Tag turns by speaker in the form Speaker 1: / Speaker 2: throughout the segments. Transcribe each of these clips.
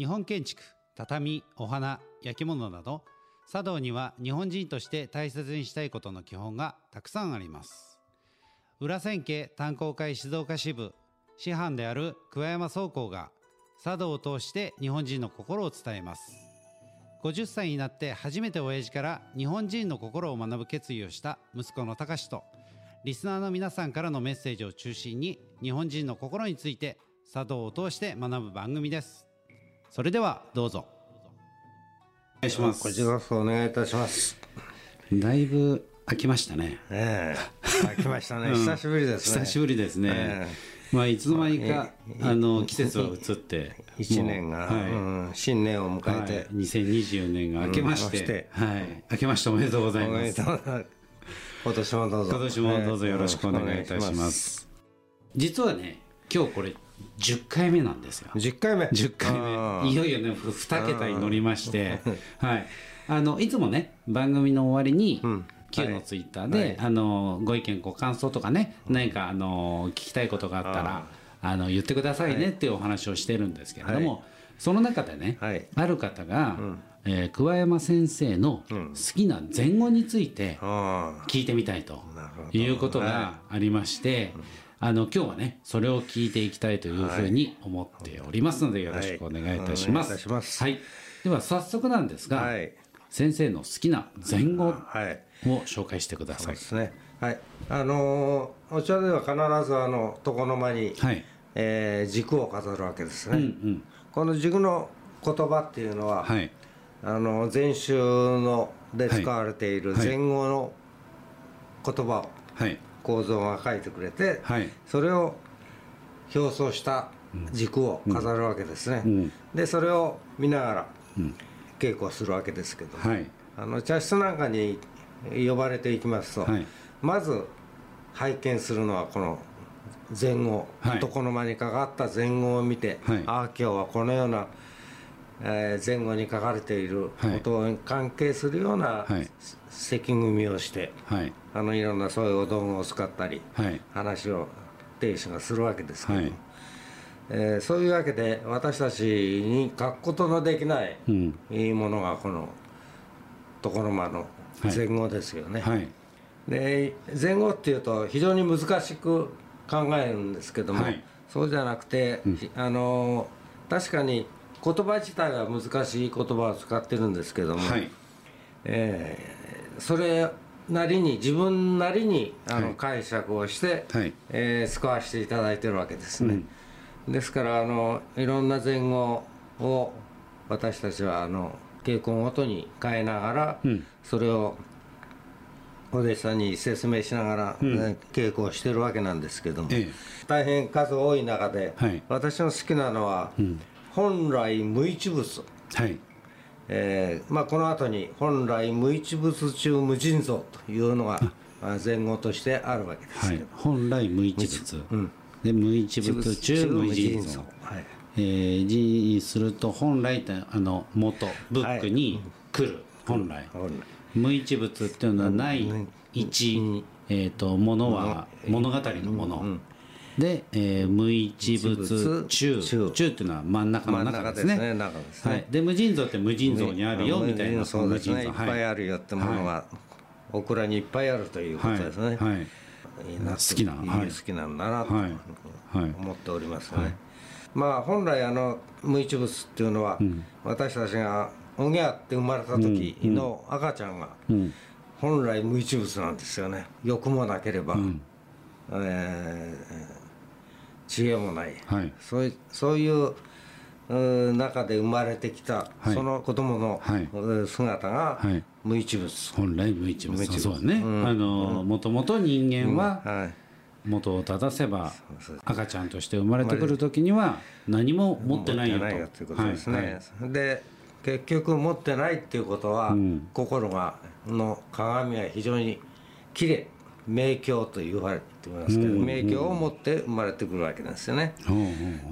Speaker 1: 日本建築畳お花焼き物など茶道には日本人として大切にしたいことの基本がたくさんあります。裏千家炭鉱会静岡支部師範である桑山総工が茶道を通して日本人の心を伝えます。50歳になって初めて親父から日本人の心を学ぶ決意をした息子の隆とリスナーの皆さんからのメッセージを中心に日本人の心について茶道を通して学ぶ番組です。それではどうぞ。お願いします。
Speaker 2: こちらこそお願いいたします。
Speaker 1: だいぶ飽きましたね。
Speaker 2: ええ、飽きましたね。久しぶりですね。
Speaker 1: 久しぶりですね、
Speaker 2: え
Speaker 1: まあいつの間にかあの季節は移って
Speaker 2: 一年が、
Speaker 1: はい
Speaker 2: うん新年を迎えて、
Speaker 1: はい、2024年が明けまして,、はい、明けましておめでとうござい
Speaker 2: おめ
Speaker 1: ます
Speaker 2: でとうございます。今年もどうぞ。
Speaker 1: 今年もどうぞよろしくお願いいたします,、実はね今日これ10回目なんですよ
Speaker 2: 10回目。
Speaker 1: 10回
Speaker 2: あ
Speaker 1: 目いよいよね2桁に乗りまして、はい、あのいつもね番組の終わりに、
Speaker 2: ん。
Speaker 1: Q のツイッターで、あのご意見ご感想とかね何かあの聞きたいことがあったらあの言ってくださいねっていうお話をしてるんですけれども、その中でね、
Speaker 2: はい。
Speaker 1: ある方が、えー桑山先生の好きな前後について
Speaker 2: あ
Speaker 1: 聞いてみたいということがありまして、あの今日はねそれを聞いていきたいというふうに思っておりますのでよろしくお願いいたします。
Speaker 2: はい
Speaker 1: では早速なんですが、
Speaker 2: はい
Speaker 1: 先生の好きな前後を
Speaker 2: はい。
Speaker 1: 紹介してください
Speaker 2: そうで。すね。はい。あのーお茶では必ずあの床の間に、
Speaker 1: はい。
Speaker 2: えー軸を飾るわけですね。
Speaker 1: うんうん。
Speaker 2: この軸の言葉っていうのは、
Speaker 1: はい。
Speaker 2: あの禅宗ので使われている
Speaker 1: はい
Speaker 2: 前後の言葉を
Speaker 1: はい。
Speaker 2: 構造が書いてくれて、
Speaker 1: はい。
Speaker 2: それを表層した軸を飾るわけですね、
Speaker 1: うん。
Speaker 2: でそれを見ながら稽古をするわけですけども、
Speaker 1: はい。
Speaker 2: あの茶室なんかに呼ばれていきますと、
Speaker 1: はい。
Speaker 2: まず拝見するのはこの前後、
Speaker 1: はい。
Speaker 2: 床の間にかかった前後を見て、
Speaker 1: はい。
Speaker 2: ああ今日はこのような、えー前後に書かれていることに関係するような
Speaker 1: はい
Speaker 2: 席組みをして、
Speaker 1: はい。
Speaker 2: あのいろんなそういうお道具を使ったり、
Speaker 1: はい。
Speaker 2: 話を亭主がするわけですけども、
Speaker 1: はい
Speaker 2: えーそういうわけで私たちに書くことのできない
Speaker 1: うん。
Speaker 2: いいものがこの床の間の前後ですよね。
Speaker 1: はい。
Speaker 2: で前後っていうと非常に難しく考えるんですけども、
Speaker 1: はい
Speaker 2: そうじゃなくて、ひあの確かに言葉自体は難しい言葉を使ってるんですけども、
Speaker 1: はい。
Speaker 2: えーそれなりに自分なりにあの、
Speaker 1: はい。
Speaker 2: 解釈をして、
Speaker 1: はい。
Speaker 2: えー使わせていただいてるわけですね、ですからあのいろんな前後を私たちはあの稽古ごとに変えながら、
Speaker 1: うん。
Speaker 2: それをお弟子さんに説明しながら、ね稽古をしてるわけなんですけども、
Speaker 1: え
Speaker 2: 大変数多い中で、
Speaker 1: はい。
Speaker 2: 私の好きなのは、本来無一物。
Speaker 1: え。はい。
Speaker 2: えーまあ、この後に本来無一物中無尽蔵というのがまあ前後としてあるわけですけど、。
Speaker 1: はい。本来無一物。で無一物中無尽蔵。
Speaker 2: はい。
Speaker 1: えー、字にすると本来ってあの元ブックに来る、本来。
Speaker 2: 本来。
Speaker 1: 無一物っていうのはない一、えー、とものは物語のもの、で、えー無一物中。
Speaker 2: 中。
Speaker 1: 中っていうのは真ん中の中ですね。
Speaker 2: 中ですね中ですね。
Speaker 1: はい、で無尽蔵って無尽蔵にあるよみたいな
Speaker 2: そうですね。い。っぱいあるよってものが、オクラにいっぱいあるということですね、
Speaker 1: はい。はい。
Speaker 2: いいなと。
Speaker 1: 好きないはい。
Speaker 2: い好きなんだなと
Speaker 1: はい。はい。
Speaker 2: 思っておりますね、まあ本来あの無一物っていうのは、私たちがおぎゃって生まれた時の赤ちゃんが、
Speaker 1: うん。
Speaker 2: 本来無一物なんですよね。欲もなければ、えー知恵もない、
Speaker 1: はい。
Speaker 2: そういそういう中で生まれてきた、
Speaker 1: はい。
Speaker 2: その子供の、姿が
Speaker 1: はい。
Speaker 2: 無一物、
Speaker 1: 本来無一物。そうだね、あのもともと人間は
Speaker 2: はい。
Speaker 1: 元を正せば赤ちゃんとして生まれてくる時には何も持ってないよと。
Speaker 2: いよということですね、
Speaker 1: はい。はい。
Speaker 2: で結局持ってないっていうことは、
Speaker 1: ん。
Speaker 2: 心がの鏡は非常に綺麗明鏡と言われてますけど、明鏡を持って生まれてくるわけなんですよね、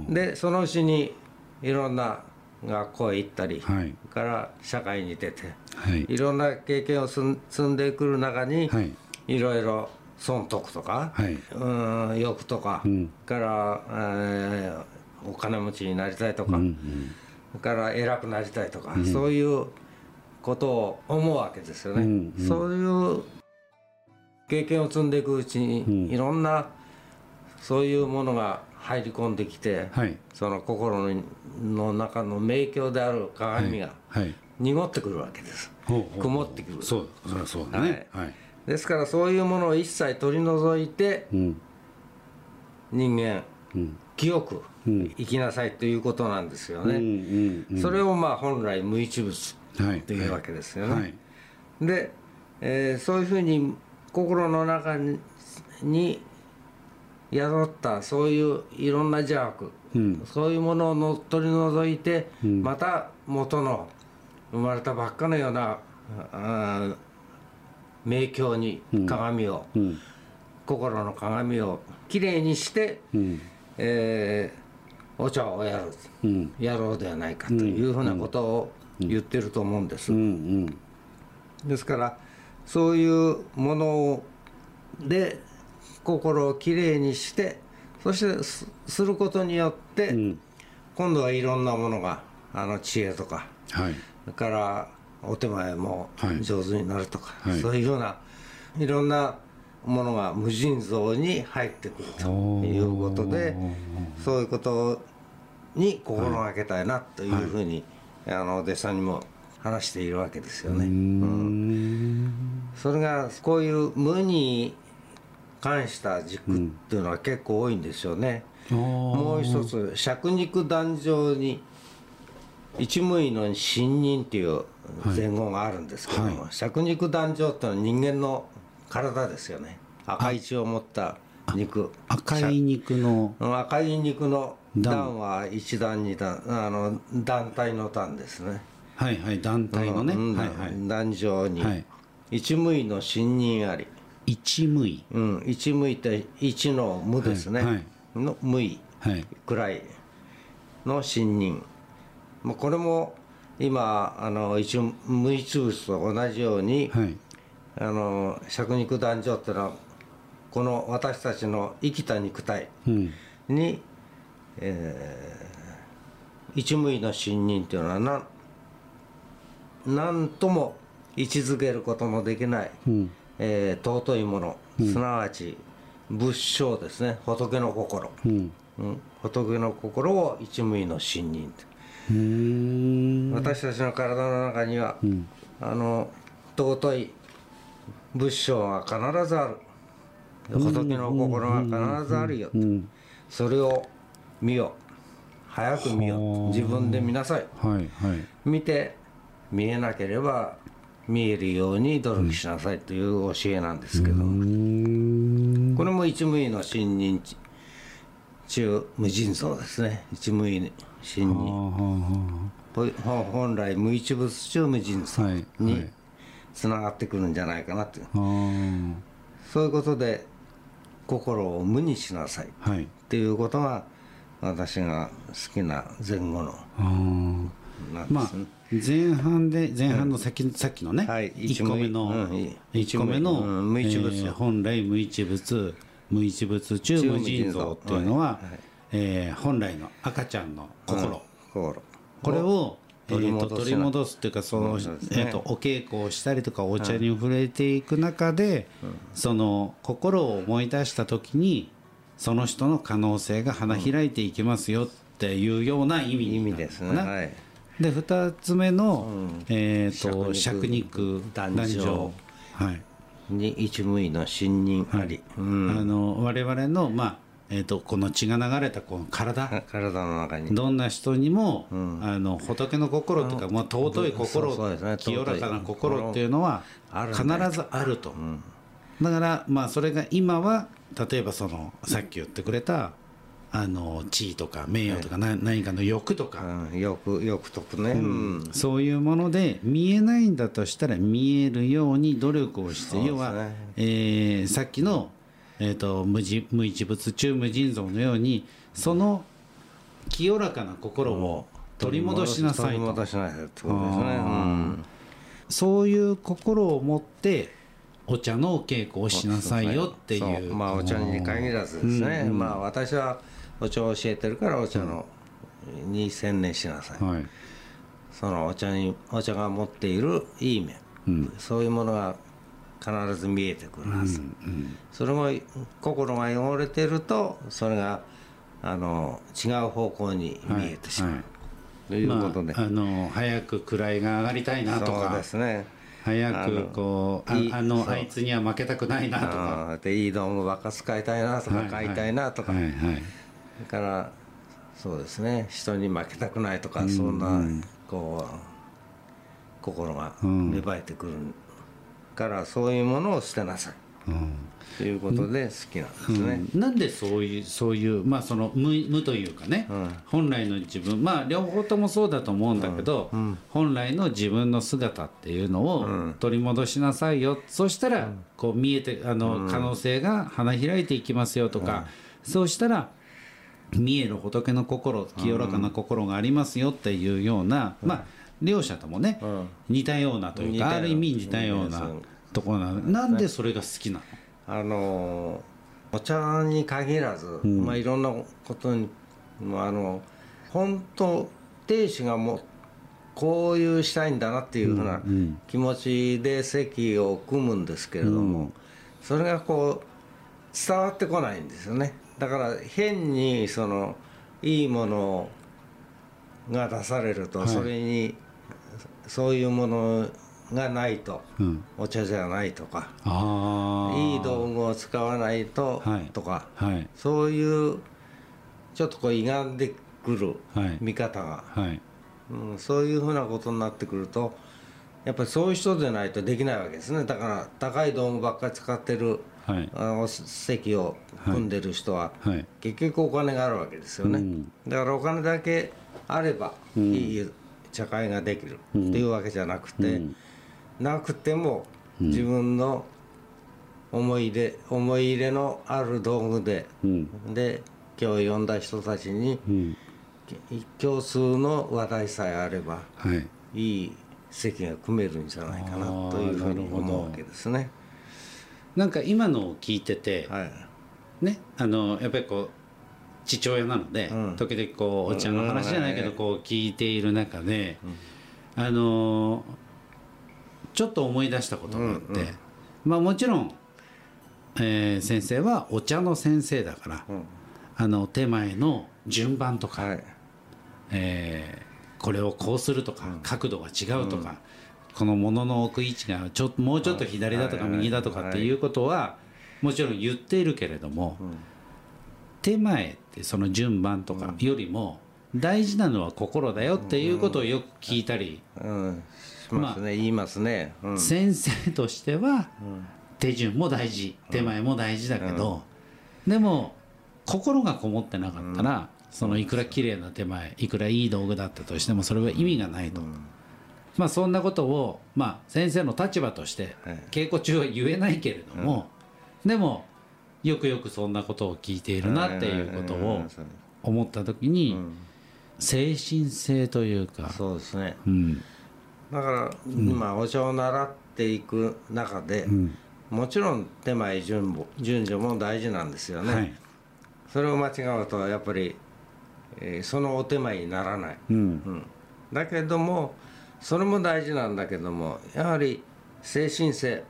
Speaker 2: でそのうちにいろんな学校へ行ったり、
Speaker 1: はい。
Speaker 2: から社会に出て
Speaker 1: うはい。
Speaker 2: いろんな経験を積んでくる中に、
Speaker 1: はい。
Speaker 2: いろいろ損得とか、
Speaker 1: はい。
Speaker 2: うん欲とか、
Speaker 1: ん。
Speaker 2: から、えーお金持ちになりたいとか、から偉くなりたいとか、そういうことを思うわけですよね、
Speaker 1: うんうん。
Speaker 2: そういう経験を積んでいくうちに、
Speaker 1: ん。
Speaker 2: いろんなそういうものが入り込んできて、
Speaker 1: はい。
Speaker 2: その心のの中の明鏡である鏡が
Speaker 1: はい。
Speaker 2: 濁ってくるわけです、曇ってくる。
Speaker 1: そうそうだね。はい。
Speaker 2: ですからそういうものを一切取り除いて
Speaker 1: うん。
Speaker 2: 人間
Speaker 1: うん。
Speaker 2: 清く
Speaker 1: うん。
Speaker 2: 生きなさいということなんですよ
Speaker 1: うんう
Speaker 2: ね、
Speaker 1: んうん。
Speaker 2: それをまあ本来無一物
Speaker 1: はい。
Speaker 2: というわけですよね、
Speaker 1: はい。
Speaker 2: で、えーそういうふうに心の中にに宿ったそういういろんな邪悪、
Speaker 1: うん。
Speaker 2: そういうものをの取り除いて、
Speaker 1: うん。
Speaker 2: また元の生まれたばっかのような明鏡に鏡を、
Speaker 1: うん。
Speaker 2: 心の鏡をきれいにして、
Speaker 1: うん。
Speaker 2: えーお茶をやる
Speaker 1: うん。
Speaker 2: やろうではないかというふうなことを言ってると思うんです。ですからそういうもので心をきれいにしてそしてすすることによって、
Speaker 1: うん。
Speaker 2: 今度はいろんなものがあの知恵とか
Speaker 1: はい。
Speaker 2: それからお手前も
Speaker 1: はい。
Speaker 2: 上手になるとか、
Speaker 1: はい。
Speaker 2: そういうようないろんなものが無尽蔵に入ってくるということでそういうことに心がけたいなというふうに、あの弟子さんにも話しているわけですよね。うんそれがこういう無に関した軸っていうのは結構多いんですよね。も
Speaker 1: も
Speaker 2: う一つ釈肉壇上に一無為の信任っていう前後があるんですけども、
Speaker 1: は
Speaker 2: 釈肉壇上ってのは人間の体ですよね。赤い血を持った肉。
Speaker 1: 赤い肉の
Speaker 2: 赤い肉の
Speaker 1: 段
Speaker 2: 段は一段二段あの団体の段ですね。
Speaker 1: はいはい団体のね。
Speaker 2: うん
Speaker 1: はいはい。
Speaker 2: 壇上に
Speaker 1: はい
Speaker 2: 一無為の信任あり、
Speaker 1: 一無為
Speaker 2: うん、一無為って一の無ですね、
Speaker 1: はいはい。
Speaker 2: の無為
Speaker 1: はい
Speaker 2: くらいの信任。まあこれも今あの一無一物と同じように、
Speaker 1: はい。
Speaker 2: あの釈肉壇上っていうのはこの私たちの生きた肉体
Speaker 1: うん。
Speaker 2: に、えー一無為の信任というのは何何とも位置づけることのできない、
Speaker 1: うん。
Speaker 2: えー尊いもの、すなわち仏性ですね。仏の心、
Speaker 1: うん。
Speaker 2: うん、仏の心を一無為の信任。私たちの体の中には、あの尊い仏性が必ずある。仏の心が必ずあるよ、
Speaker 1: うん。
Speaker 2: それを見よ。早く見よ。自分で見なさい。
Speaker 1: はいはい。
Speaker 2: 見て見えなければ見えるように努力しなさいという教えなんですけど、これも一無為の信任中無尽蔵ですね。一無為信
Speaker 1: はあ
Speaker 2: 任本来無一物中無尽蔵に
Speaker 1: い
Speaker 2: つながってくるんじゃないかなって
Speaker 1: あは
Speaker 2: そういうことで心を無にしなさいっていうことが私が好きな前後のなんですね、
Speaker 1: 前半で前半の先,、さっきのね、
Speaker 2: はい。
Speaker 1: 1個目の、
Speaker 2: うん。い
Speaker 1: 一個目の、
Speaker 2: うん無一物。
Speaker 1: えー本来無一物無一物中無尽蔵っていうのは、えー本来の赤ちゃんの心、
Speaker 2: 心。
Speaker 1: これを
Speaker 2: 取り戻
Speaker 1: 取り戻すっていうかその、えー、とお稽古をしたりとかお茶に触れていく中で、その心を思い出した時にその人の可能性が花開いていきますよっていうような意味
Speaker 2: 意味ですね。はい
Speaker 1: で2つ目の、えー、と
Speaker 2: 釈
Speaker 1: 釈肉
Speaker 2: 肉
Speaker 1: 壇上。
Speaker 2: 壇上。
Speaker 1: はい。
Speaker 2: に一無為の信任あり、うん。
Speaker 1: あの我々の、まあえー、とこの血が流れたこの体。
Speaker 2: 体の中に。
Speaker 1: どんな人にも、あの仏の心というか、まあ、尊い心、
Speaker 2: そうそうですね。
Speaker 1: 清らかな心っていうのは必
Speaker 2: だ
Speaker 1: ずあると、だからまあそれが今は例えばそのさっき言ってくれたあの地位とか名誉とか何何かの欲とか、
Speaker 2: うん、よくよくとくね、うん。
Speaker 1: そういうもので見えないんだとしたら見えるように努力をして、
Speaker 2: ね。
Speaker 1: 要は、えーさっきの、えー、と無じ無一物中無尽蔵のようにその清らかな心を取り戻しなさい
Speaker 2: 取り
Speaker 1: と
Speaker 2: 戻しなさいことですね、うん
Speaker 1: そういう心を持ってお茶のお稽古をしなさいよってい
Speaker 2: そう。まあお茶に限らずですね、まあ私はお茶を教えてるからお茶のに専念しなさい、
Speaker 1: はい。
Speaker 2: そのお茶にお茶が持っているいい面、そういうものが必ず見えてくるはず、それも心が汚れてるとそれがあの違う方向に見えてしまう、
Speaker 1: はい。
Speaker 2: ということで、
Speaker 1: まあ、あの早く位が上がりたいなと
Speaker 2: そう
Speaker 1: か
Speaker 2: ですね
Speaker 1: 早くこうあ
Speaker 2: あのいい
Speaker 1: あいつには負けたくないなとか。
Speaker 2: でいい道具ばっか使いたいなとか買いたいなとか、
Speaker 1: はいはい
Speaker 2: だからそうですね。人に負けたくないとか、そんなこう心が芽生えてくるから、そういうものを捨てなさい。
Speaker 1: うん
Speaker 2: ということで好きなんですね。
Speaker 1: うん。なんでそういうそういうまあその無無というかね、本来の自分まあ両方ともそうだと思うんだけど、本来の自分の姿っていうのを取り戻しなさいよ、そしたらこう見えてあの可能性が花開いていきますよとか、そうしたら見える仏の心清らかな心がありますよっていうような、まあ両者ともね、似たようなというかある意味似たような
Speaker 2: うん
Speaker 1: ところなの。なんでそれが好きなの？
Speaker 2: あのお茶に限らず、まあ、いろんなことにもあの本当亭主がもうこういうしたいんだなっていうふうな気持ちで席を組むんですけれども、それがこう伝わってこないんですよね。だから変にそのいいものが出されると、それにそういうものがないと、
Speaker 1: うん。
Speaker 2: お茶じゃないとか。いい道具を使わないと、
Speaker 1: はい。
Speaker 2: とか
Speaker 1: はい。
Speaker 2: そういうちょっとこう歪んでくる
Speaker 1: はい。
Speaker 2: 見方が、
Speaker 1: はい。
Speaker 2: うん、そういうふうなことになってくるとやっぱりそういう人でないとできないわけですね。だから高い道具ばっかり使ってる
Speaker 1: はい。
Speaker 2: あの席を組んでる人は、
Speaker 1: はい。
Speaker 2: 結局お金があるわけですよね、
Speaker 1: うん。
Speaker 2: だからお金だけあればいい茶会ができるっていうわけじゃなくて、
Speaker 1: うん
Speaker 2: なくても自分の思い入れ思い入れのある道具で、
Speaker 1: うん。
Speaker 2: で今日呼んだ人たちに
Speaker 1: うん。
Speaker 2: 共通の話題さえあれば
Speaker 1: はい。
Speaker 2: いい席が組めるんじゃないかなというふうに思うわけですね。
Speaker 1: なんか今のを聞いてて
Speaker 2: はい。
Speaker 1: ねあのやっぱりこう父親なので、
Speaker 2: うん。
Speaker 1: 時々こうお茶の話じゃないけど
Speaker 2: うん。
Speaker 1: こう聞いている中で、あのちょっと思い出したことがあって、まあもちろん、えー先生はお茶の先生だから、
Speaker 2: うん。
Speaker 1: あの手前の順番とか、
Speaker 2: はい。
Speaker 1: えーこれをこうするとか、角度が違うとか、この物の置く位置がちょもうちょっと左だとか
Speaker 2: はい。
Speaker 1: 右だとかっていうことはもちろん言っているけれども、手前ってその順番とかよりも大事なのは心だよっていうことをよく聞いたり、
Speaker 2: うん、しますね、言いますね。うん。
Speaker 1: 先生としては手順も大事手前も大事だけど、でも心がこもってなかったら、そのいくら綺麗な手前いくらいい道具だったとしてもそれは意味がないと、まあそんなことを、まあ、先生の立場として
Speaker 2: はい。
Speaker 1: 稽古中は言えないけれども、でもよくよくそんなことを聞いているなっていうことを思った時に、精神性というか、
Speaker 2: そうですね。
Speaker 1: うん
Speaker 2: だから、今お茶を習っていく中で、もちろん手前順序順序も大事なんですよね、
Speaker 1: はい。
Speaker 2: それを間違うとやっぱり、えーそのお手前にならない、
Speaker 1: うん。
Speaker 2: うん、だけどもそれも大事なんだけどもやはり精神性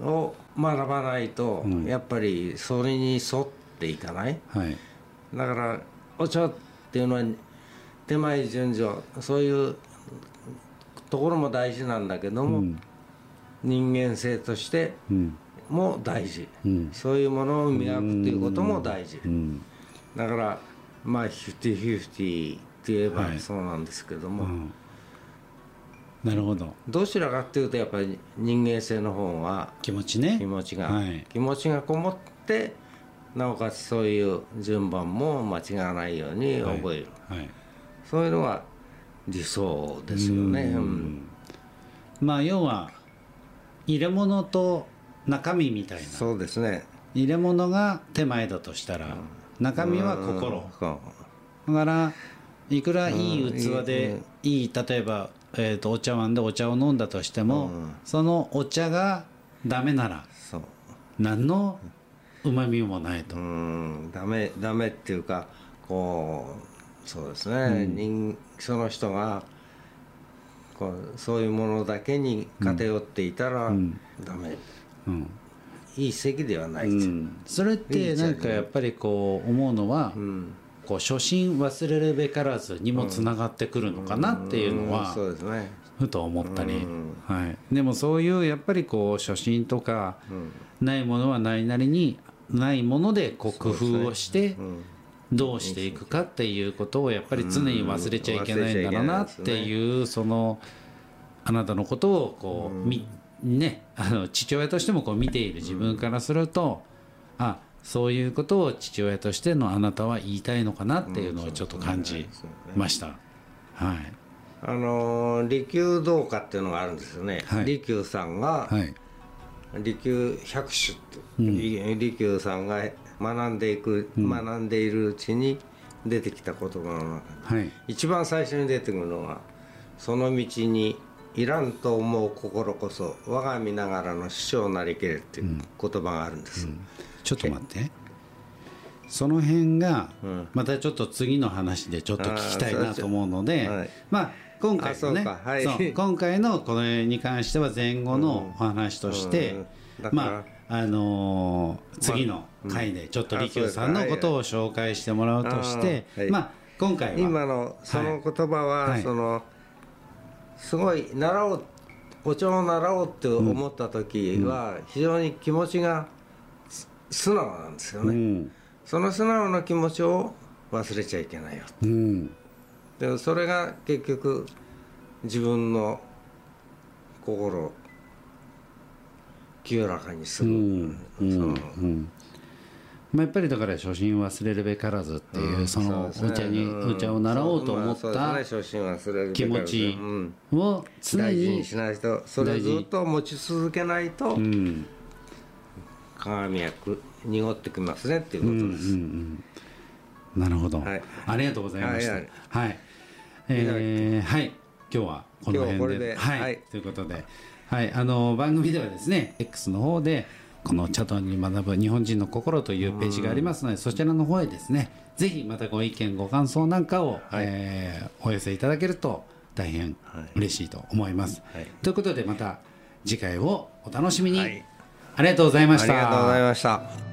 Speaker 2: を学ばないと、やっぱりそれに沿っていかない。
Speaker 1: はい。
Speaker 2: だからお茶っていうのは手前順序そういうところも大事なんだけども、人間性として
Speaker 1: うん。
Speaker 2: も大事、
Speaker 1: ん。
Speaker 2: そういうものを磨くっていうことも大事、
Speaker 1: うん。
Speaker 2: だからまあフィフティフィフティって言えば
Speaker 1: はい。
Speaker 2: そうなんですけども、
Speaker 1: うん。なるほど。
Speaker 2: どちらかっていうとやっぱり人間性の方が
Speaker 1: 気持ちね。
Speaker 2: 気持ちが、
Speaker 1: はい。
Speaker 2: 気持ちがこもってなおかつそういう順番も間違わないように覚える、
Speaker 1: はい。
Speaker 2: そういうのが理想ですよね。うん。
Speaker 1: まあ要は入れ物と中身みたいな。
Speaker 2: そうですね。
Speaker 1: 入れ物が手前だとしたら中身は心。だからいくらいい器でいい例えば、えー、とお茶碗でお茶を飲んだとしても、そのお茶がダメなら。何のうまみもないと。
Speaker 2: う、ん、ダメダメっていうかこうそうですね、人その人がこうそういうものだけに偏っていたらダメ、
Speaker 1: うん。
Speaker 2: いい席ではない、
Speaker 1: うん。それってなんかやっぱりこう思うのは、
Speaker 2: うん。
Speaker 1: こう初心忘れるべからずにもつながってくるのかなっていうの
Speaker 2: うん。
Speaker 1: は
Speaker 2: そうですね。
Speaker 1: ふと思ったり。
Speaker 2: うん、
Speaker 1: はい、でもそういうやっぱりこう初心とかないものはないなりにないものでこう工夫をして
Speaker 2: うん
Speaker 1: どうしていくかっていうことをやっぱり常に忘れちゃいけないんだろうなっていうそのあなたのことをこうみねあの父親としてもこう見ている自分からするとあそういうことを父親としてのあなたは言いたいのかなっていうのをちょっと感じました。はい。
Speaker 2: あのー利休堂家っていうのがあるんですよね、
Speaker 1: はい。
Speaker 2: 利休さんが、
Speaker 1: はい。
Speaker 2: 利休百種って、い利休さんが学んでいく、学んでいるうちに出てきた言葉の中に
Speaker 1: はい。
Speaker 2: 一番最初に出てくるのが「その道にいらんと思う心こそ我が身ながらの師匠なりけれ」っていう言葉があるんです、
Speaker 1: ちょっと待って。その辺が
Speaker 2: うん。
Speaker 1: またちょっと次の話でちょっと聞きたいなと思うので、
Speaker 2: はい。
Speaker 1: まあ今回のね
Speaker 2: はい。
Speaker 1: 今回のこれに関しては前後のお話として、まああのー次の回でちょっと利休さんのことを紹介してもらうとして、
Speaker 2: あはい。
Speaker 1: まあ今回は。
Speaker 2: 今のその言葉は、
Speaker 1: はい。
Speaker 2: そのすごい習おうお茶を習おうって思った時は非常に気持ちがす素直なんですよね、
Speaker 1: うん。
Speaker 2: その素直な気持ちを忘れちゃいけないよ
Speaker 1: うん。
Speaker 2: でもそれが結局自分の心を清らかにする、
Speaker 1: うん。
Speaker 2: その
Speaker 1: うんまあ、やっぱりだから初心忘れるべからずっていう、そのお茶に、
Speaker 2: うん。
Speaker 1: お茶を習おうと思った気持ち
Speaker 2: うん。
Speaker 1: を常に
Speaker 2: 大事にしないとそれをずっと持ち続けないと
Speaker 1: うん。
Speaker 2: 鏡はく濁ってきますねっていうことです、
Speaker 1: なるほど、
Speaker 2: はい。
Speaker 1: ありがとうございました。は
Speaker 2: はい。い、
Speaker 1: えーはい、今日はこの辺で、
Speaker 2: はい。
Speaker 1: ということで、はい、あの番組ではですね、X の方でこのチャドに学ぶ日本人の心というページがありますので、そちらの方へですね、ぜひまたご意見ご感想なんかを、えーお寄せいただけると大変嬉しいと思います。
Speaker 2: はい
Speaker 1: ということでまた次回をお楽しみに。
Speaker 2: はい
Speaker 1: ありがとうございました。
Speaker 2: ありがとうございました